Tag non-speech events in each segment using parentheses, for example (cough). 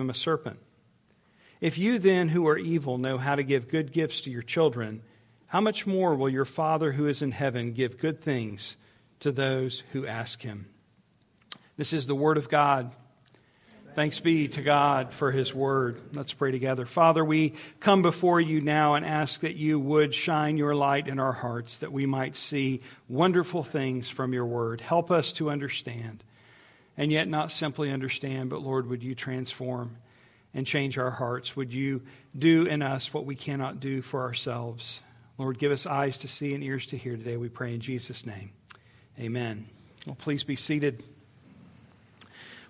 him a serpent. If you then, who are evil, know how to give good gifts to your children, how much more will your Father who is in heaven give good things to those who ask him? This is the word of God. Thanks be to God for his word. Let's pray together. Father, we come before you now and ask that you would shine your light in our hearts, that we might see wonderful things from your word. Help us to understand, and yet not simply understand, but Lord, would you transform and change our hearts? Would you do in us what we cannot do for ourselves? Lord, give us eyes to see and ears to hear today, we pray in Jesus' name. Amen. Well, please be seated.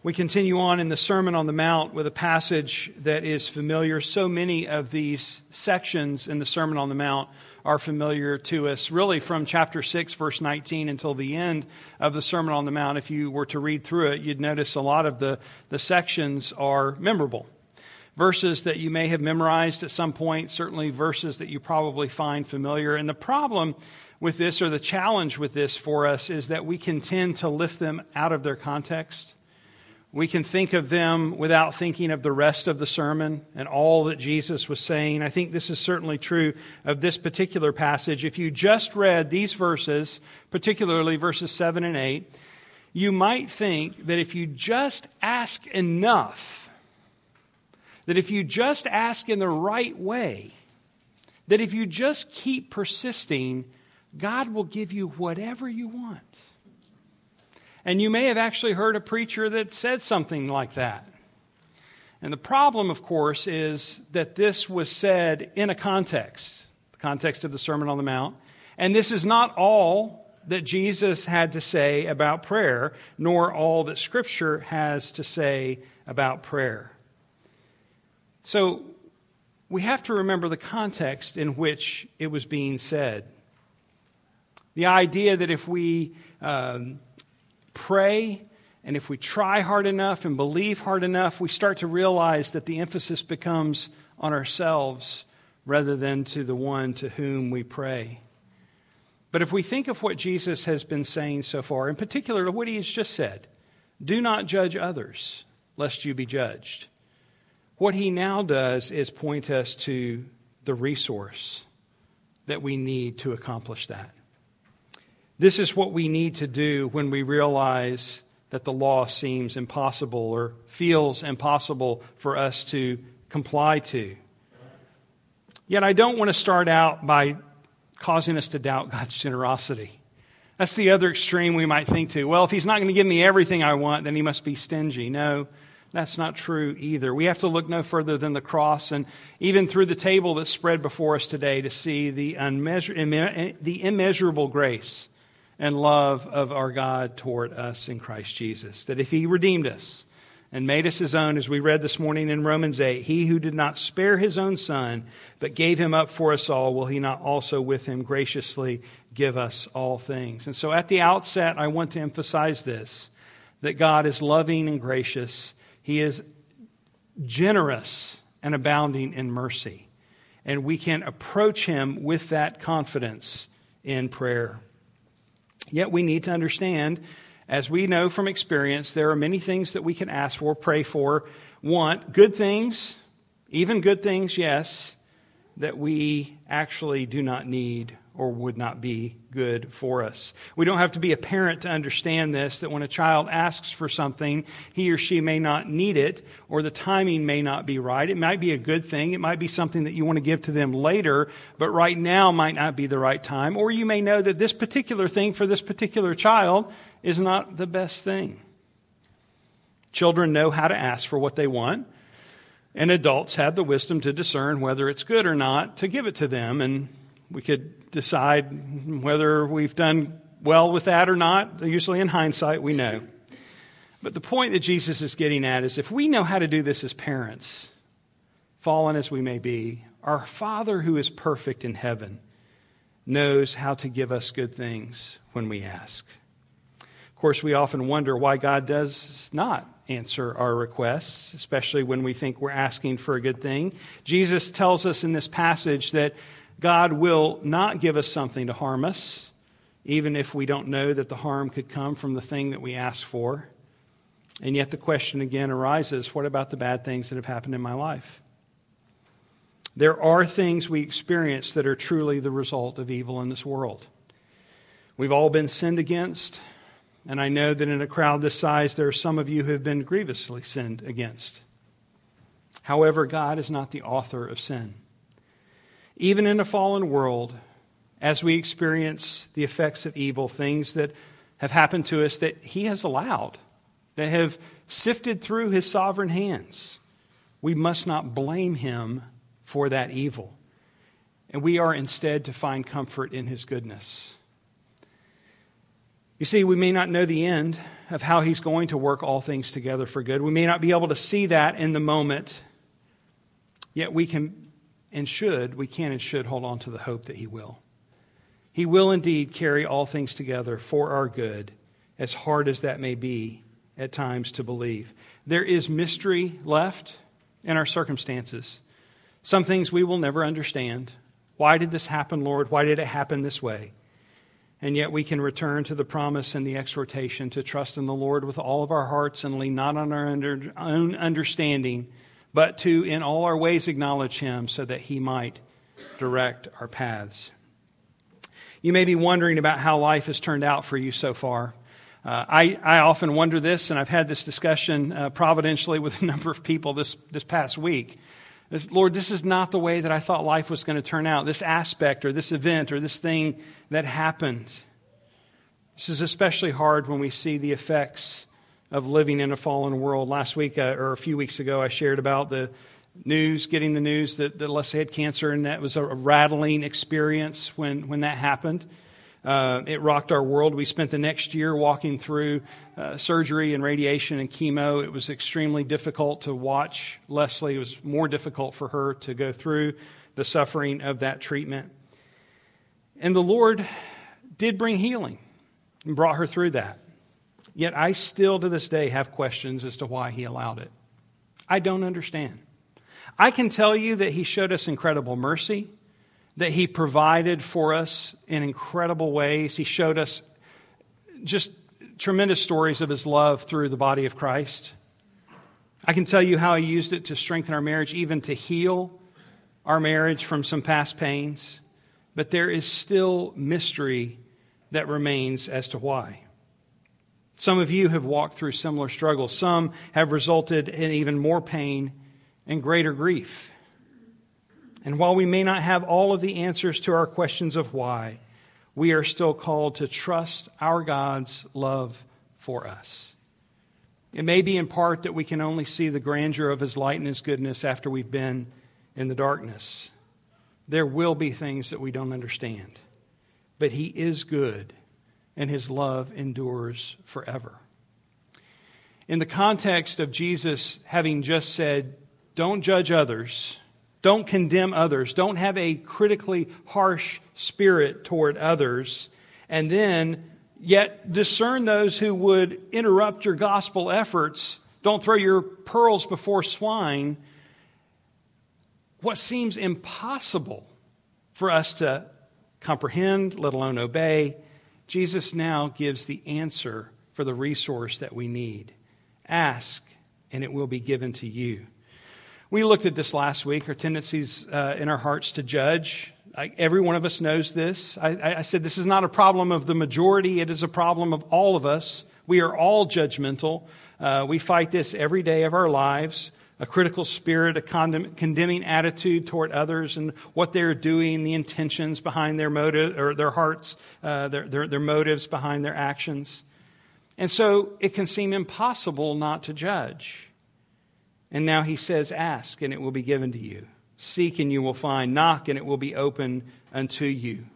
We continue on in the Sermon on the Mount with a passage that is familiar. So many of these sections in the Sermon on the Mount are familiar to us, really from chapter 6, verse 19, until the end of the Sermon on the Mount. If you were to read through it, you'd notice a lot of the, the sections are memorable. Verses that you may have memorized at some point, certainly verses that you probably find familiar. And the problem with this, or the challenge with this for us, is that we can tend to lift them out of their context we can think of them without thinking of the rest of the sermon and all that Jesus was saying. I think this is certainly true of this particular passage. If you just read these verses, particularly verses 7 and 8, you might think that if you just ask enough, that if you just ask in the right way, that if you just keep persisting, God will give you whatever you want. And you may have actually heard a preacher that said something like that. And the problem, of course, is that this was said in a context, the context of the Sermon on the Mount. And this is not all that Jesus had to say about prayer, nor all that Scripture has to say about prayer. So we have to remember the context in which it was being said. The idea that if we um, pray, and if we try hard enough and believe hard enough, we start to realize that the emphasis becomes on ourselves rather than to the one to whom we pray. But if we think of what Jesus has been saying so far, in particular what he has just said, do not judge others, lest you be judged. What he now does is point us to the resource that we need to accomplish that. This is what we need to do when we realize that the law seems impossible or feels impossible for us to comply to. Yet I don't want to start out by causing us to doubt God's generosity. That's the other extreme we might think to. Well, if He's not going to give me everything I want, then He must be stingy. No, that's not true either. We have to look no further than the cross and even through the table that's spread before us today to see the, unmeasur- the immeasurable grace and love of our God toward us in Christ Jesus. That if He redeemed us and made us His own, as we read this morning in Romans 8, He who did not spare His own Son, but gave Him up for us all, will He not also with Him graciously give us all things? And so at the outset, I want to emphasize this that God is loving and gracious, He is generous and abounding in mercy. And we can approach Him with that confidence in prayer. Yet we need to understand, as we know from experience, there are many things that we can ask for, pray for, want, good things, even good things, yes, that we actually do not need or would not be good for us. We don't have to be a parent to understand this that when a child asks for something, he or she may not need it or the timing may not be right. It might be a good thing. It might be something that you want to give to them later, but right now might not be the right time. Or you may know that this particular thing for this particular child is not the best thing. Children know how to ask for what they want. And adults have the wisdom to discern whether it's good or not to give it to them. And we could decide whether we've done well with that or not. Usually, in hindsight, we know. But the point that Jesus is getting at is if we know how to do this as parents, fallen as we may be, our Father who is perfect in heaven knows how to give us good things when we ask. Of course, we often wonder why God does not answer our requests, especially when we think we're asking for a good thing. Jesus tells us in this passage that God will not give us something to harm us, even if we don't know that the harm could come from the thing that we ask for. And yet the question again arises what about the bad things that have happened in my life? There are things we experience that are truly the result of evil in this world. We've all been sinned against, and I know that in a crowd this size, there are some of you who have been grievously sinned against. However, God is not the author of sin. Even in a fallen world, as we experience the effects of evil, things that have happened to us that He has allowed, that have sifted through His sovereign hands, we must not blame Him for that evil. And we are instead to find comfort in His goodness. You see, we may not know the end of how He's going to work all things together for good. We may not be able to see that in the moment, yet we can and should, we can and should hold on to the hope that He will. He will indeed carry all things together for our good, as hard as that may be at times to believe. There is mystery left in our circumstances. Some things we will never understand. Why did this happen, Lord? Why did it happen this way? And yet we can return to the promise and the exhortation to trust in the Lord with all of our hearts and lean not on our own understanding, but to in all our ways acknowledge Him so that He might direct our paths. You may be wondering about how life has turned out for you so far. Uh, I, I often wonder this, and I've had this discussion uh, providentially with (laughs) a number of people this, this past week. This, Lord, this is not the way that I thought life was going to turn out. This aspect or this event or this thing that happened. This is especially hard when we see the effects of living in a fallen world. Last week, uh, or a few weeks ago, I shared about the news, getting the news that, that Leslie had cancer, and that was a, rattling experience when, when that happened. Uh, it rocked our world. We spent the next year walking through uh, surgery and radiation and chemo. It was extremely difficult to watch Leslie. It was more difficult for her to go through the suffering of that treatment. And the Lord did bring healing and brought her through that. Yet I still to this day have questions as to why He allowed it. I don't understand. I can tell you that He showed us incredible mercy, that He provided for us in incredible ways. He showed us just tremendous stories of His love through the body of Christ. I can tell you how He used it to strengthen our marriage, even to heal our marriage from some past pains. But there is still mystery that remains as to why. Some of you have walked through similar struggles. Some have resulted in even more pain and greater grief. And while we may not have all of the answers to our questions of why, we are still called to trust our God's love for us. It may be in part that we can only see the grandeur of His light and His goodness after we've been in the darkness. There will be things that we don't understand, but He is good and His love endures forever. In the context of Jesus having just said, don't judge others. Don't condemn others. Don't have a critically harsh spirit toward others. And then, yet discern those who would interrupt your gospel efforts. Don't throw your pearls before swine. What seems impossible for us to comprehend, let alone obey, Jesus now gives the answer for the resource that we need. Ask, and it will be given to you. We looked at this last week, our tendencies uh, in our hearts to judge. I, every one of us knows this. I, I said this is not a problem of the majority, it is a problem of all of us. We are all judgmental. Uh, we fight this every day of our lives a critical spirit, a condemn, condemning attitude toward others and what they're doing, the intentions behind their motive or their hearts, uh, their, their, their motives behind their actions. And so it can seem impossible not to judge. And now he says, Ask, and it will be given to you. Seek, and you will find. Knock, and it will be open unto you.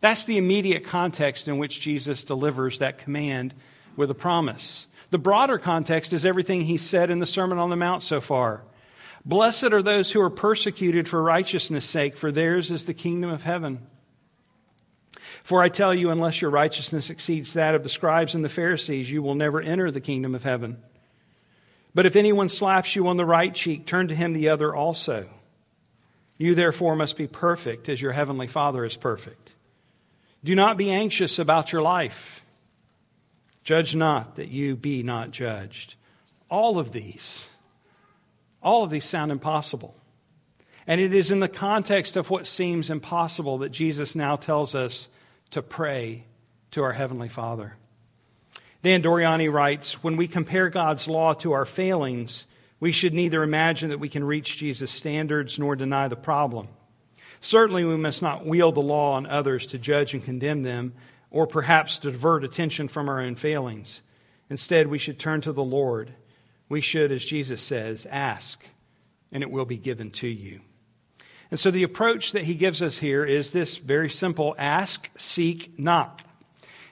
That's the immediate context in which Jesus delivers that command with a promise. The broader context is everything he said in the Sermon on the Mount so far. Blessed are those who are persecuted for righteousness' sake, for theirs is the kingdom of heaven. For I tell you, unless your righteousness exceeds that of the scribes and the Pharisees, you will never enter the kingdom of heaven. But if anyone slaps you on the right cheek, turn to him the other also. You therefore must be perfect as your heavenly Father is perfect. Do not be anxious about your life. Judge not that you be not judged. All of these, all of these sound impossible. And it is in the context of what seems impossible that Jesus now tells us to pray to our Heavenly Father. Dan Doriani writes When we compare God's law to our failings, we should neither imagine that we can reach Jesus' standards nor deny the problem. Certainly, we must not wield the law on others to judge and condemn them, or perhaps to divert attention from our own failings. Instead, we should turn to the Lord. We should, as Jesus says, ask, and it will be given to you. And so the approach that he gives us here is this very simple ask, seek, knock.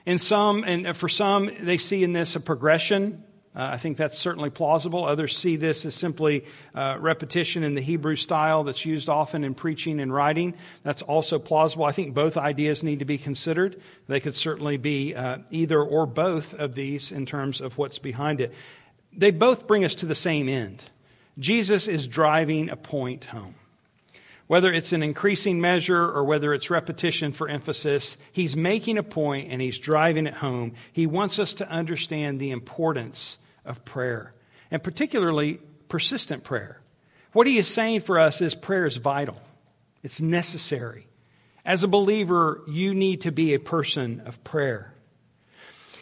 In some, and for some, they see in this a progression. Uh, I think that's certainly plausible. Others see this as simply uh, repetition in the Hebrew style that's used often in preaching and writing. That's also plausible. I think both ideas need to be considered. They could certainly be uh, either or both of these in terms of what's behind it. They both bring us to the same end. Jesus is driving a point home. Whether it's an increasing measure or whether it's repetition for emphasis, he's making a point and he's driving it home. He wants us to understand the importance of prayer, and particularly persistent prayer. What he is saying for us is prayer is vital, it's necessary. As a believer, you need to be a person of prayer.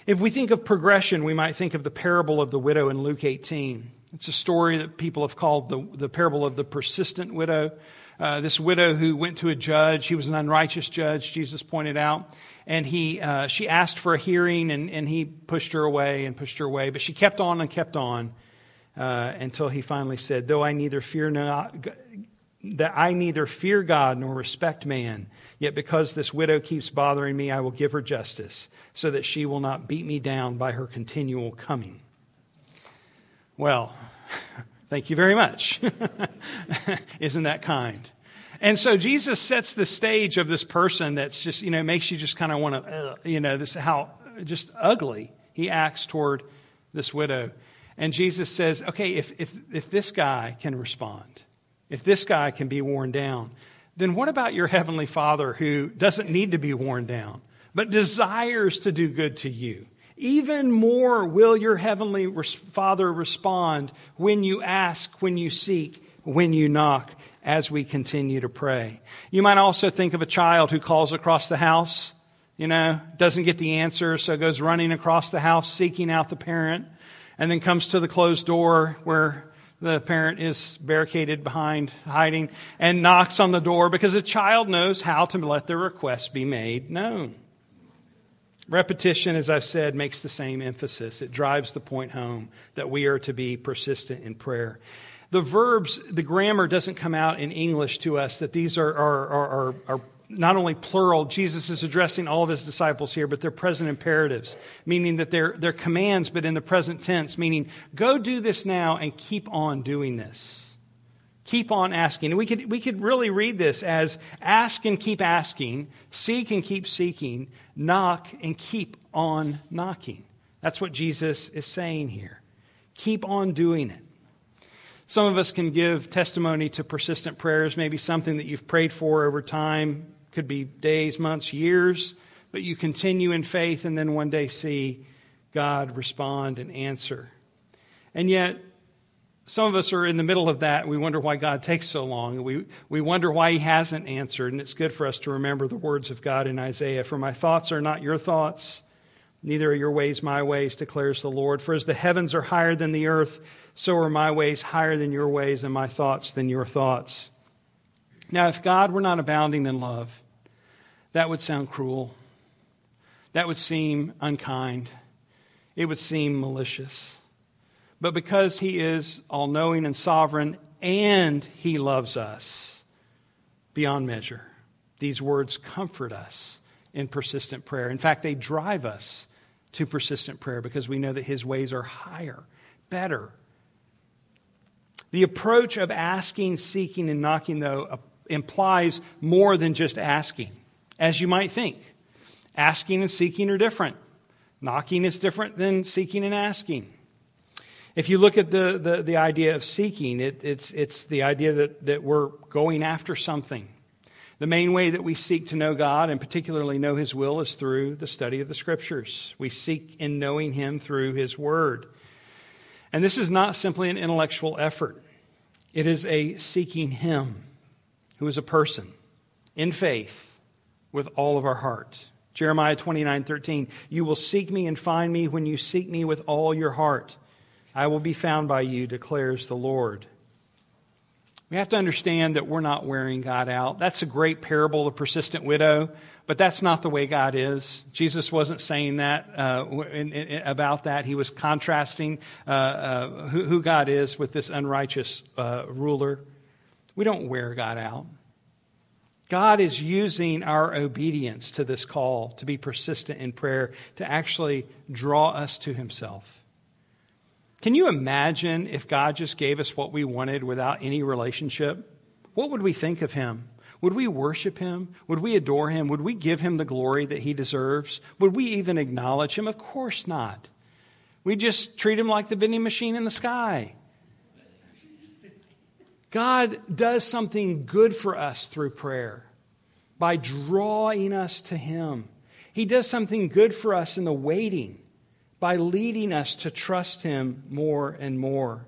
If we think of progression, we might think of the parable of the widow in Luke 18. It's a story that people have called the, the parable of the persistent widow. Uh, this widow who went to a judge. He was an unrighteous judge, Jesus pointed out. And he, uh, she asked for a hearing, and, and he pushed her away and pushed her away. But she kept on and kept on uh, until he finally said, Though I neither fear not, that I neither fear God nor respect man, yet because this widow keeps bothering me, I will give her justice, so that she will not beat me down by her continual coming. Well, (laughs) Thank you very much. (laughs) Isn't that kind? And so Jesus sets the stage of this person that's just, you know, makes you just kind of want to, uh, you know, this how just ugly he acts toward this widow. And Jesus says, okay, if, if, if this guy can respond, if this guy can be worn down, then what about your heavenly father who doesn't need to be worn down, but desires to do good to you? Even more will your heavenly Father respond when you ask, when you seek, when you knock, as we continue to pray. You might also think of a child who calls across the house, you know, doesn't get the answer, so goes running across the house seeking out the parent, and then comes to the closed door where the parent is barricaded behind, hiding, and knocks on the door because a child knows how to let their request be made known. Repetition, as I've said, makes the same emphasis. It drives the point home that we are to be persistent in prayer. The verbs, the grammar doesn't come out in English to us that these are, are, are, are not only plural, Jesus is addressing all of his disciples here, but they're present imperatives, meaning that they're, they're commands, but in the present tense, meaning go do this now and keep on doing this. Keep on asking. We could, we could really read this as ask and keep asking, seek and keep seeking, knock and keep on knocking. That's what Jesus is saying here. Keep on doing it. Some of us can give testimony to persistent prayers, maybe something that you've prayed for over time, could be days, months, years, but you continue in faith and then one day see God respond and answer. And yet, some of us are in the middle of that. We wonder why God takes so long. We, we wonder why He hasn't answered. And it's good for us to remember the words of God in Isaiah For my thoughts are not your thoughts, neither are your ways my ways, declares the Lord. For as the heavens are higher than the earth, so are my ways higher than your ways, and my thoughts than your thoughts. Now, if God were not abounding in love, that would sound cruel. That would seem unkind. It would seem malicious but because He is all knowing and sovereign and He loves us beyond measure. These words comfort us in persistent prayer. In fact, they drive us to persistent prayer because we know that His ways are higher, better. The approach of asking, seeking, and knocking, though, uh, implies more than just asking, as you might think. Asking and seeking are different. Knocking is different than seeking and asking. If you look at the, the, the idea of seeking, it, it's, it's the idea that, that we're going after something. The main way that we seek to know God and particularly know His will is through the study of the Scriptures. We seek in knowing Him through His Word. And this is not simply an intellectual effort, it is a seeking Him, who is a person, in faith, with all of our heart. Jeremiah 29 13, you will seek me and find me when you seek me with all your heart. I will be found by you, declares the Lord. We have to understand that we're not wearing God out. That's a great parable, the persistent widow, but that's not the way God is. Jesus wasn't saying that uh, in, in, about that. He was contrasting uh, uh, who, who, God is with this unrighteous uh, ruler. We don't wear God out. God is using our obedience to this call to be persistent in prayer to actually draw us to Himself. Can you imagine if God just gave us what we wanted without any relationship? What would we think of Him? Would we worship Him? Would we adore Him? Would we give Him the glory that He deserves? Would we even acknowledge Him? Of course not. We just treat Him like the vending machine in the sky. God does something good for us through prayer by drawing us to Him. He does something good for us in the waiting by leading us to trust Him more and more.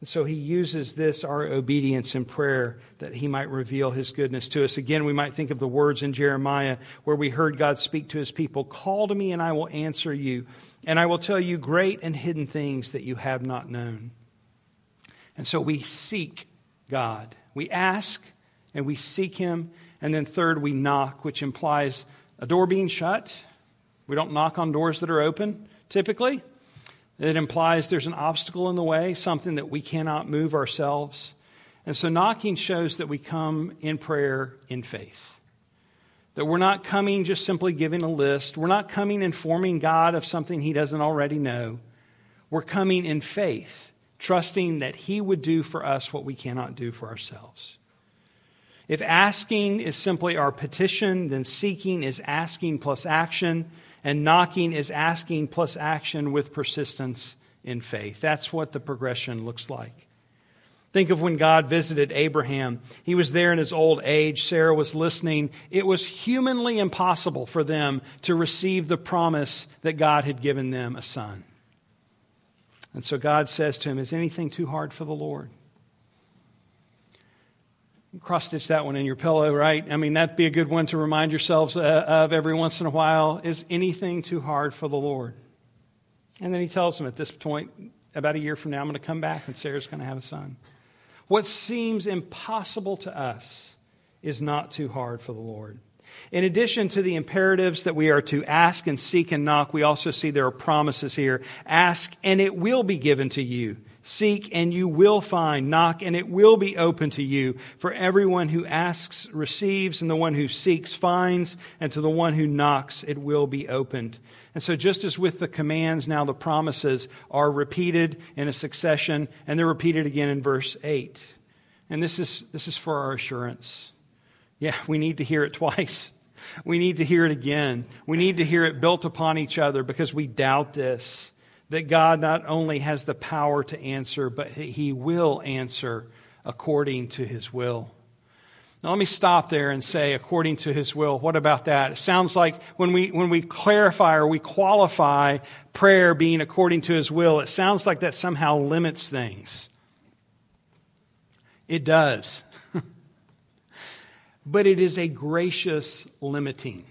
And so He uses this, our obedience in prayer, that He might reveal His goodness to us. Again, we might think of the words in Jeremiah where we heard God speak to His people Call to me, and I will answer you, and I will tell you great and hidden things that you have not known. And so we seek God. We ask and we seek Him. And then, third, we knock, which implies a door being shut. We don't knock on doors that are open, typically. It implies there's an obstacle in the way, something that we cannot move ourselves. And so, knocking shows that we come in prayer in faith. That we're not coming just simply giving a list. We're not coming informing God of something He doesn't already know. We're coming in faith trusting that He would do for us what we cannot do for ourselves. If asking is simply our petition, then seeking is asking plus action, and knocking is asking plus action with persistence in faith. That's what the progression looks like. Think of when God visited Abraham. He was there in his old age. Sarah was listening. It was humanly impossible for them to receive the promise that God had given them a son. And so God says to him, Is anything too hard for the Lord? Cross stitch that one in your pillow, right? I mean, that'd be a good one to remind yourselves uh, of every once in a while. Is anything too hard for the Lord? And then he tells them at this point, about a year from now, I'm going to come back and Sarah's going to have a son. What seems impossible to us is not too hard for the Lord. In addition to the imperatives that we are to ask and seek and knock, we also see there are promises here. Ask and it will be given to you. Seek and you will find. Knock and it will be open to you. For everyone who asks receives, and the one who seeks finds, and to the one who knocks it will be opened. And so, just as with the commands, now the promises are repeated in a succession, and they're repeated again in verse 8. And this is, this is for our assurance. Yeah, we need to hear it (laughs) twice. We need to hear it again. We need to hear it built upon each other because we doubt this that God not only has the power to answer, but He will answer according to His will. Now, let me stop there and say, according to His will. What about that? It sounds like when we, when we clarify or we qualify prayer being according to His will, it sounds like that somehow limits things. It does (laughs) but it is a gracious limiting.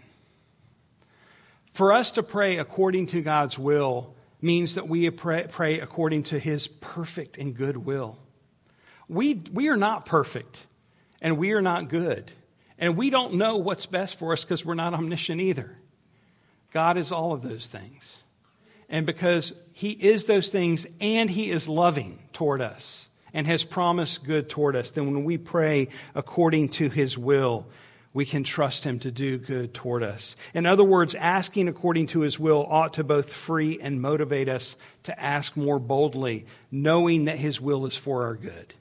For us to pray according to God's will means that we pray, pray according to His perfect and good will. We, we are not perfect, and we are not good, and we don't know what's best for us because we're not omniscient either. God is all of those things. And because He is those things and He is loving toward us, and has promised good toward us, then when we pray according to his will, we can trust him to do good toward us. In other words, asking according to his will ought to both free and motivate us to ask more boldly, knowing that his will is for our good.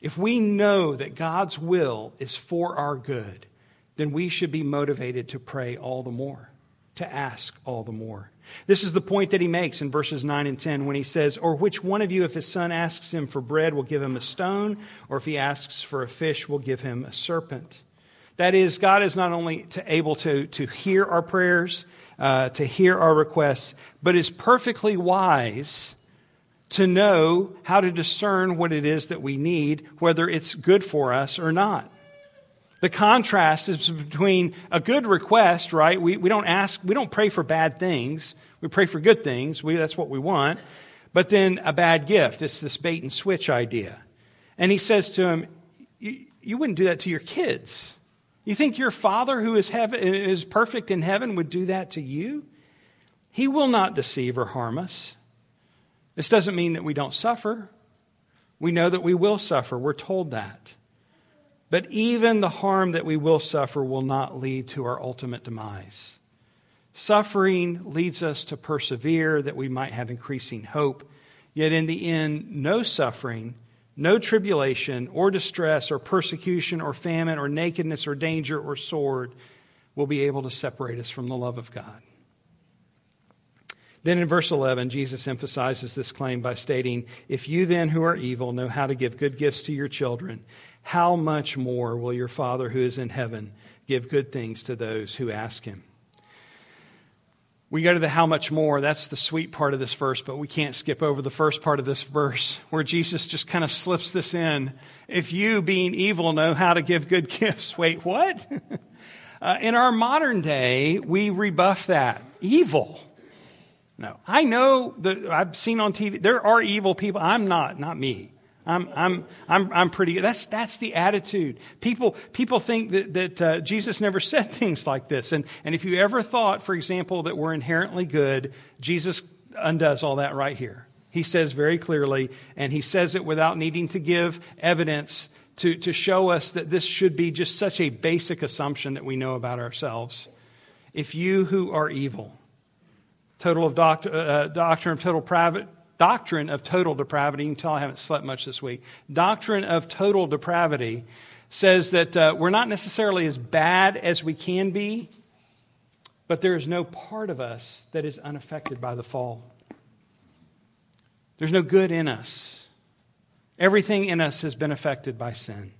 If we know that God's will is for our good, then we should be motivated to pray all the more, to ask all the more. This is the point that he makes in verses 9 and 10 when he says, Or which one of you, if his son asks him for bread, will give him a stone, or if he asks for a fish, will give him a serpent? That is, God is not only to, able to, to hear our prayers, uh, to hear our requests, but is perfectly wise to know how to discern what it is that we need, whether it's good for us or not. The contrast is between a good request, right? We, we don't ask, we don't pray for bad things. We pray for good things. We, that's what we want. But then a bad gift. It's this bait and switch idea. And he says to him, you, wouldn't do that to your kids. You think your father who is, heaven, is perfect in heaven would do that to you? He will not deceive or harm us. This doesn't mean that we don't suffer. We know that we will suffer. We're told that. But even the harm that we will suffer will not lead to our ultimate demise. Suffering leads us to persevere that we might have increasing hope. Yet in the end, no suffering, no tribulation or distress or persecution or famine or nakedness or danger or sword will be able to separate us from the love of God. Then in verse 11, Jesus emphasizes this claim by stating, If you then who are evil know how to give good gifts to your children, how much more will your Father who is in heaven give good things to those who ask him? We go to the how much more. That's the sweet part of this verse, but we can't skip over the first part of this verse where Jesus just kind of slips this in. If you, being evil, know how to give good (laughs) gifts. Wait, what? (laughs) uh, in our modern day, we rebuff that. Evil. No. I know that I've seen on TV, there are evil people. I'm not, not me. I'm, I'm, I'm, I'm pretty good. That's, that's the attitude. People, people think that, that uh, Jesus never (laughs) said things like this. And, and if you ever thought, for example, that we're inherently good, Jesus undoes all that right here. He says very clearly, and he says it without needing to give evidence to, to show us that this should be just such a basic assumption that we know about ourselves. If you who are evil, total of doctor, uh, doctrine of total private, doctrine of total depravity. You can tell I haven't slept much this week. Doctrine of total depravity says that uh, we're not necessarily as bad as we can be, but there is no part of us that is unaffected by the fall. There's no good in us. Everything in us has been affected by sin.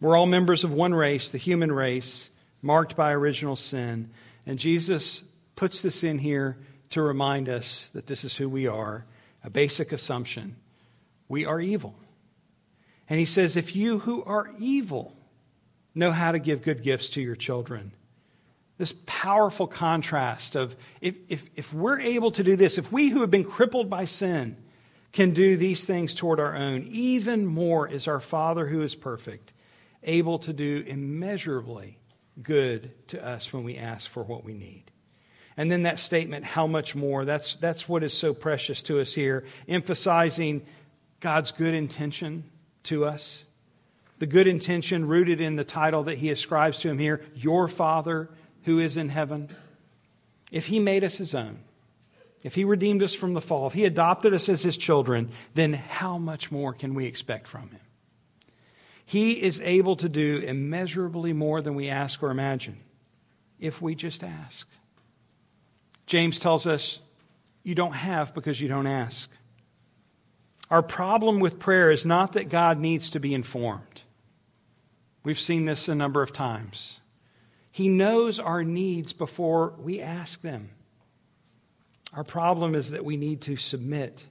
We're all members of one race, the human race, marked by original sin. And Jesus puts this in here to remind us that this is who we are a basic assumption. We are evil. And he says, if you who are evil know how to give good gifts to your children, this powerful contrast of if, if, if we're able to do this, if we who have been crippled by sin can do these things toward our own, even more is our Father who is perfect able to do immeasurably good to us when we ask for what we need. And then that statement, how much more? That's, that's what is so precious to us here, emphasizing God's good intention to us. The good intention rooted in the title that he ascribes to him here, Your Father who is in heaven. If he made us his own, if he redeemed us from the fall, if he adopted us as his children, then how much more can we expect from him? He is able to do immeasurably more than we ask or imagine if we just ask. James tells us you don't have because you don't ask. Our problem with prayer is not that God needs to be informed. We've seen this a number of times. He knows our needs before we ask them. Our problem is that we need to submit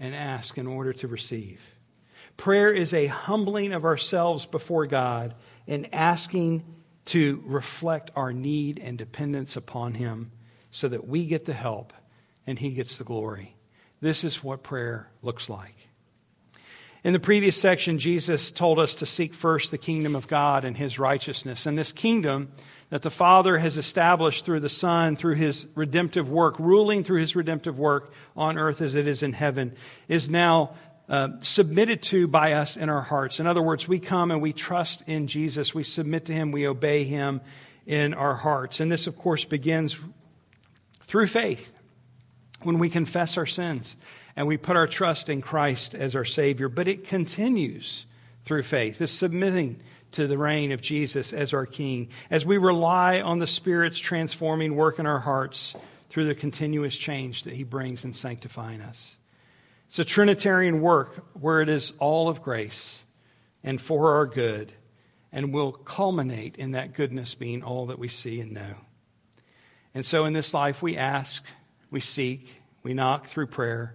and ask in order to receive. Prayer is a humbling of ourselves before God and asking to reflect our need and dependence upon Him so that we get the help and He gets the glory. This is what prayer looks like. In the previous section, Jesus told us to seek first the kingdom of God and His righteousness. And this kingdom that the Father has established through the Son, through His redemptive work, ruling through His redemptive work on earth as it is in heaven, is now uh, submitted to by us in our hearts. In other words, we come and we trust in Jesus. We submit to Him. We obey Him in our hearts. And this, of course, begins through faith when we confess our sins and we put our trust in Christ as our Savior. But it continues through faith, this submitting to the reign of Jesus as our King, as we rely on the Spirit's transforming work in our hearts through the continuous change that He brings in sanctifying us. It's a Trinitarian work where it is all of grace and for our good, and will culminate in that goodness being all that we see and know. And so in this life, we ask, we seek, we knock through prayer,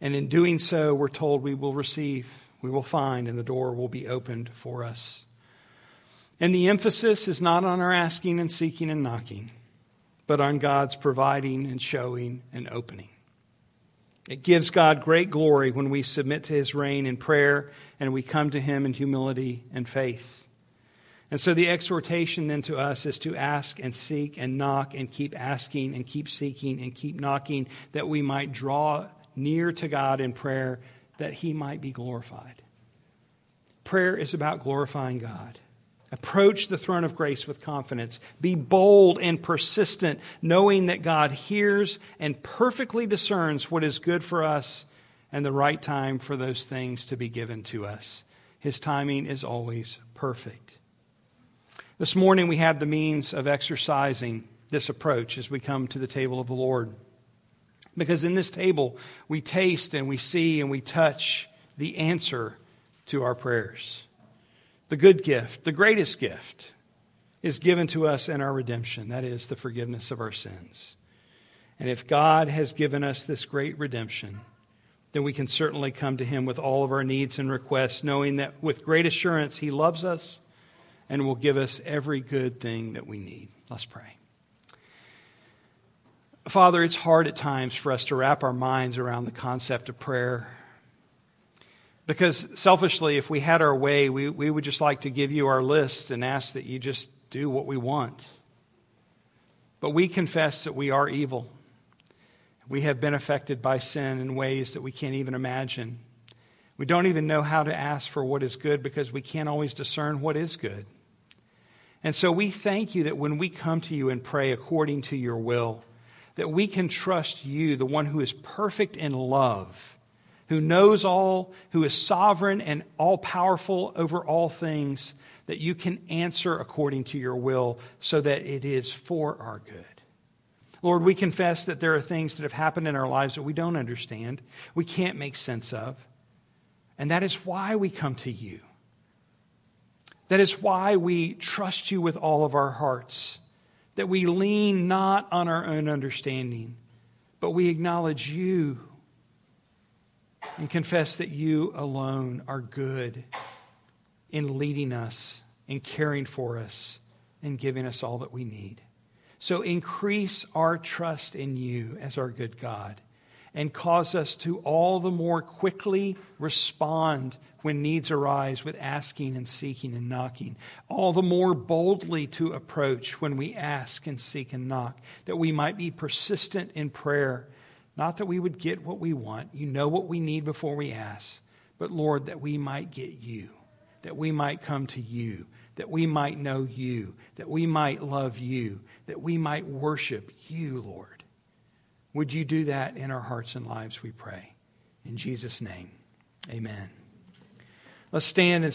And in doing so, we're told we will receive, we will find, and the door will be opened for us. And the emphasis is not on our asking and seeking and knocking, but on God's providing and showing and opening. It gives God great glory when we submit to his reign in prayer and we come to him in humility and faith. And so the exhortation then to us is to ask and seek and knock and keep asking and keep seeking and keep knocking that we might draw near to God in prayer that he might be glorified. Prayer is about glorifying God. Approach the throne of grace with confidence. Be bold and persistent, knowing that God hears and perfectly discerns what is good for us and the right time for those things to be given to us. His timing is always perfect. This morning we have the means of exercising this approach as we come to the table of the Lord. Because in this table, we taste and we see and we touch the answer to our prayers. The good gift, the greatest gift, is given to us in our redemption. That is the forgiveness of our sins. And if God has given us this great redemption, then we can certainly come to Him with all of our needs and requests, knowing that with great assurance He loves us and will give us every good thing that we need. Let's pray. Father, it's hard at times for us to wrap our minds around the concept of prayer. Because selfishly, if we had our way, we, we would just like to give you our list and ask that you just do what we want. But we confess that we are evil. We have been affected by sin in ways that we can't even imagine. We don't even know how to ask for what is good because we can't always discern what is good. And so we thank you that when we come to you and pray according to your will, that we can trust you, the one who is perfect in love who knows all, who is sovereign and all powerful over all things, that you can answer according to your will so that it is for our good. Lord, we confess that there are things that have happened in our lives that we don't understand, we can't make sense of. And that is why we come to you. That is why we trust you with all of our hearts. That we lean not on our own understanding, but we acknowledge you and confess that you alone are good in leading us, in caring for us, and giving us all that we need. So increase our trust in you as our good God and cause us to all the more quickly respond when needs arise with asking and seeking and knocking, all the more boldly to approach when we ask and seek and knock, that we might be persistent in prayer not that we would get what we want. You know what we need before we ask. But Lord, that we might get you, that we might come to you, that we might know you, that we might love you, that we might worship you, Lord. Would you do that in our hearts and lives, we pray. In Jesus' name, amen. Let's stand and